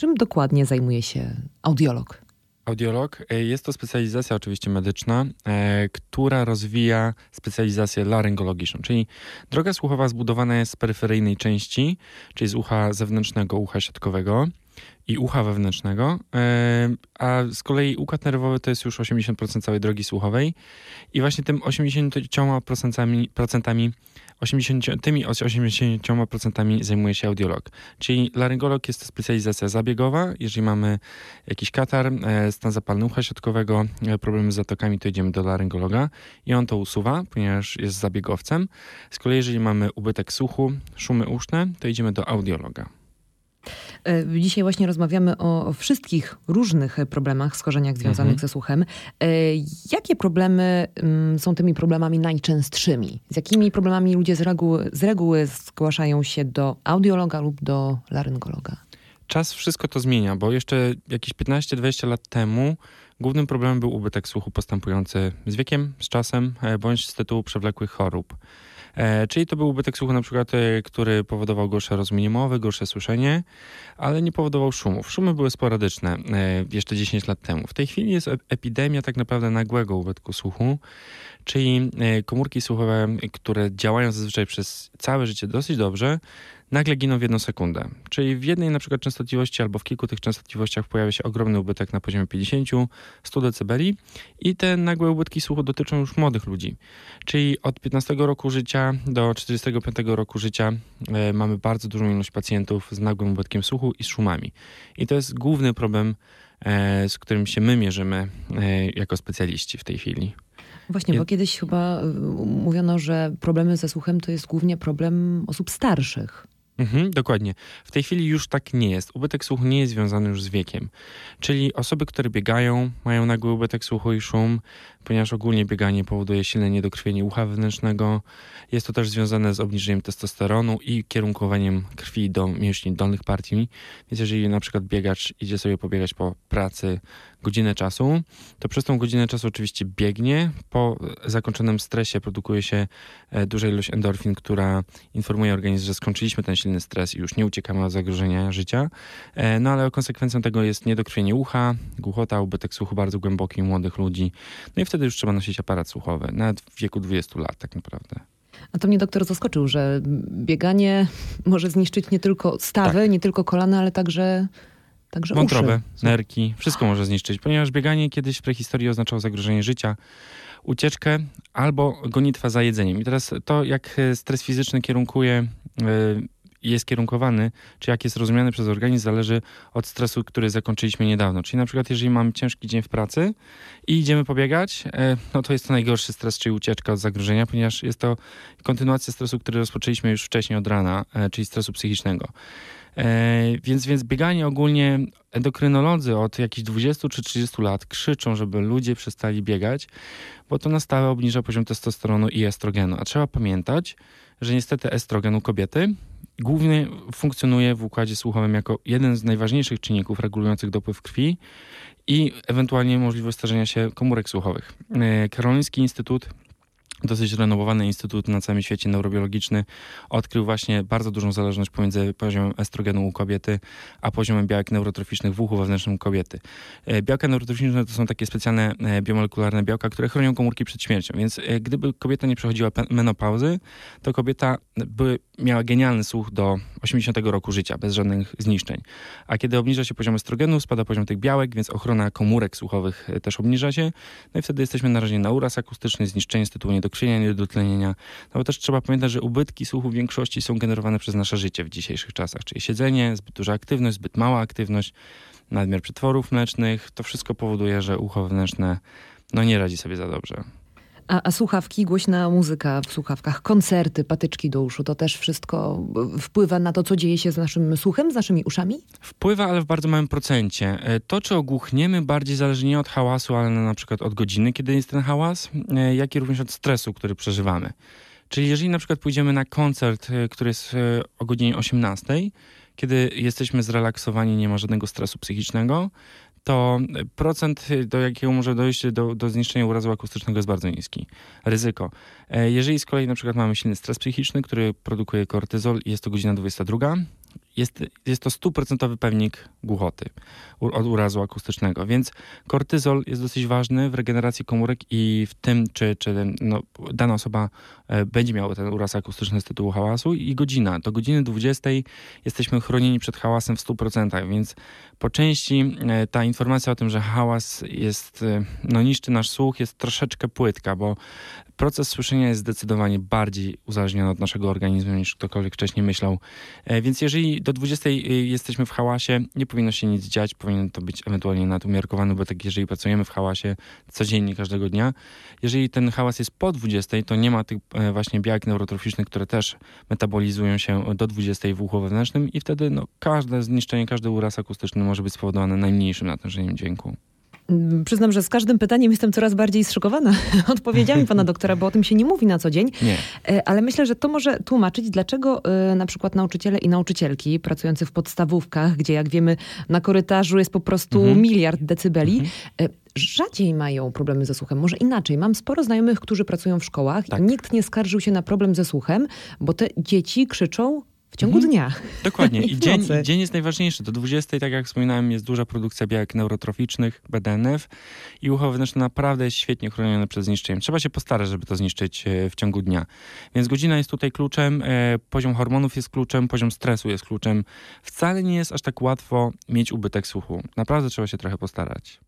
Czym dokładnie zajmuje się audiolog? Audiolog e, jest to specjalizacja oczywiście medyczna, e, która rozwija specjalizację laryngologiczną, czyli droga słuchowa zbudowana jest z peryferyjnej części, czyli z ucha zewnętrznego, ucha siatkowego i ucha wewnętrznego, e, a z kolei układ nerwowy to jest już 80% całej drogi słuchowej i właśnie tym 80% procentami 80, tymi 80% zajmuje się audiolog. Czyli laryngolog jest to specjalizacja zabiegowa. Jeżeli mamy jakiś katar, e, stan zapalny ucha środkowego, e, problemy z zatokami, to idziemy do laryngologa i on to usuwa, ponieważ jest zabiegowcem. Z kolei jeżeli mamy ubytek słuchu, szumy uszne, to idziemy do audiologa. E, dzisiaj właśnie rozmawiamy o wszystkich różnych problemach, schorzeniach związanych mhm. ze słuchem. E, jakie problemy mm, są tymi problemami najczęstszymi? Z jakimi problemami ludzie z reguły, z reguły zgłaszają się do audiologa lub do laryngologa? Czas wszystko to zmienia, bo jeszcze jakieś 15-20 lat temu głównym problemem był ubytek słuchu postępujący z wiekiem, z czasem, e, bądź z tytułu przewlekłych chorób. E, czyli to był ubytek słuchu na przykład, e, który powodował gorsze rozumienie mowy, gorsze słyszenie, ale nie powodował szumów. Szumy były sporadyczne e, jeszcze 10 lat temu. W tej chwili jest epidemia tak naprawdę nagłego ubytku słuchu, czyli komórki słuchowe, które działają zazwyczaj przez całe życie dosyć dobrze, nagle giną w jedną sekundę. Czyli w jednej na przykład częstotliwości albo w kilku tych częstotliwościach pojawia się ogromny ubytek na poziomie 50-100 dB i te nagłe ubytki słuchu dotyczą już młodych ludzi. Czyli od 15 roku życia do 45 roku życia e, mamy bardzo dużą ilość pacjentów z nagłym ubytkiem słuchu i z szumami. I to jest główny problem, e, z którym się my mierzymy e, jako specjaliści w tej chwili. Właśnie, bo kiedyś chyba mówiono, że problemy ze słuchem to jest głównie problem osób starszych. Mhm, dokładnie. W tej chwili już tak nie jest. Ubytek słuchu nie jest związany już z wiekiem. Czyli osoby, które biegają, mają nagły ubytek słuchu i szum, ponieważ ogólnie bieganie powoduje silne niedokrwienie ucha wewnętrznego. Jest to też związane z obniżeniem testosteronu i kierunkowaniem krwi do mięśni dolnych partii. Więc jeżeli na przykład biegacz idzie sobie pobiegać po pracy godzinę czasu, to przez tą godzinę czasu oczywiście biegnie. Po zakończonym stresie produkuje się e, duża ilość endorfin, która informuje organizm, że skończyliśmy ten silny stres i już nie uciekamy od zagrożenia życia. E, no ale konsekwencją tego jest niedokrwienie ucha, głuchota, ubytek słuchu bardzo głęboki u młodych ludzi. No i wtedy już trzeba nosić aparat słuchowy, nawet w wieku 20 lat tak naprawdę. A to mnie doktor zaskoczył, że bieganie może zniszczyć nie tylko stawy, tak. nie tylko kolana, ale także Także Wątrobę, uszy. nerki, wszystko może zniszczyć, ponieważ bieganie kiedyś w prehistorii oznaczało zagrożenie życia, ucieczkę albo gonitwa za jedzeniem. I teraz to, jak stres fizyczny kierunkuje y, jest kierunkowany, czy jak jest rozumiany przez organizm, zależy od stresu, który zakończyliśmy niedawno. Czyli na przykład, jeżeli mamy ciężki dzień w pracy i idziemy pobiegać, e, no to jest to najgorszy stres, czyli ucieczka od zagrożenia, ponieważ jest to kontynuacja stresu, który rozpoczęliśmy już wcześniej od rana, e, czyli stresu psychicznego. E, więc, więc bieganie ogólnie endokrynolodzy od jakichś 20 czy 30 lat krzyczą, żeby ludzie przestali biegać, bo to na stałe obniża poziom testosteronu i estrogenu. A trzeba pamiętać, że niestety estrogen u kobiety głównie funkcjonuje w układzie słuchowym jako jeden z najważniejszych czynników regulujących dopływ krwi i ewentualnie możliwość starzenia się komórek słuchowych. E, Karoliński Instytut dosyć renomowany instytut na całym świecie neurobiologiczny odkrył właśnie bardzo dużą zależność pomiędzy poziomem estrogenu u kobiety, a poziomem białek neurotroficznych w uchu wewnętrznym kobiety. E, białka neurotroficzne to są takie specjalne e, biomolekularne białka, które chronią komórki przed śmiercią, więc e, gdyby kobieta nie przechodziła menopauzy, to kobieta by miała genialny słuch do 80 roku życia, bez żadnych zniszczeń. A kiedy obniża się poziom estrogenu, spada poziom tych białek, więc ochrona komórek słuchowych też obniża się, no i wtedy jesteśmy narażeni na uraz akustyczny, zniszczenie z tytułu niedokrwienia, niedotlenienia. No bo też trzeba pamiętać, że ubytki słuchu w większości są generowane przez nasze życie w dzisiejszych czasach, czyli siedzenie, zbyt duża aktywność, zbyt mała aktywność, nadmiar przetworów mlecznych, to wszystko powoduje, że ucho wewnętrzne no nie radzi sobie za dobrze. A, a, słuchawki, głośna muzyka w słuchawkach, koncerty, patyczki do uszu, to też wszystko wpływa na to, co dzieje się z naszym słuchem, z naszymi uszami? Wpływa, ale w bardzo małym procencie. E, to, czy ogłuchniemy, bardziej zależy nie od hałasu, ale na przykład od godziny, kiedy jest ten hałas, e, jak i również od stresu, który przeżywamy. Czyli jeżeli na przykład pójdziemy na koncert, e, który jest o godzinie 18, kiedy jesteśmy zrelaksowani, nie ma żadnego stresu psychicznego, to procent, do jakiego może dojść do, do zniszczenia urazu akustycznego jest bardzo niski. Ryzyko. E, jeżeli z kolei na przykład mamy silny stres psychiczny, który produkuje kortyzol i jest to godzina 22 jest, jest to stuprocentowy pewnik głuchoty od urazu akustycznego, więc kortyzol jest dosyć ważny w regeneracji komórek i w tym, czy, czy no, dana osoba e, będzie miała ten uraz akustyczny z tytułu hałasu i godzina. Do godziny 20 jesteśmy chronieni przed hałasem w 100%, więc po części e, ta informacja o tym, że hałas jest, e, no, niszczy nasz słuch, jest troszeczkę płytka, bo proces słyszenia jest zdecydowanie bardziej uzależniony od naszego organizmu niż ktokolwiek wcześniej myślał. Więc jeżeli do 20 jesteśmy w hałasie, nie powinno się nic dziać, powinien to być ewentualnie nadumiarkowany, bo tak jeżeli pracujemy w hałasie codziennie, każdego dnia, jeżeli ten hałas jest po 20, to nie ma tych e, właśnie białek neurotroficznych, które też metabolizują się do 20 w uchu wewnętrznym i wtedy no, każde zniszczenie, każdy uraz akustyczny może być spowodowane najmniejszym natężeniem dźwięku. Mm, przyznam, że z każdym pytaniem jestem coraz bardziej zszokowana odpowiedziami pana doktora, bo o tym się nie mówi na co dzień. Nie. E, ale myślę, że to może tłumaczyć, dlaczego e, na przykład nauczyciele i nauczycielki pracujący w podstawówkach, gdzie jak wiemy na korytarzu jest po prostu mhm. miliard decybeli, mhm. E, rzadziej mają problemy ze słuchem. Może inaczej. Mam sporo znajomych, którzy pracują w szkołach tak. i nikt nie skarżył się na problem ze słuchem, bo te dzieci krzyczą w ciągu mhm. dnia. Dokładnie. I, dzień, dzień jest najważniejszy. Do 20, tak jak wspominałem, jest duża produkcja białek neurotroficznych, BDNF i ucho wewnętrzne naprawdę jest świetnie chronione przed zniszczeniem. Trzeba się postarać, żeby to zniszczyć e, w ciągu dnia. Więc godzina jest tutaj kluczem, e, poziom hormonów jest kluczem, poziom stresu jest kluczem. Wcale nie jest aż tak łatwo mieć ubytek słuchu. Naprawdę trzeba się trochę postarać.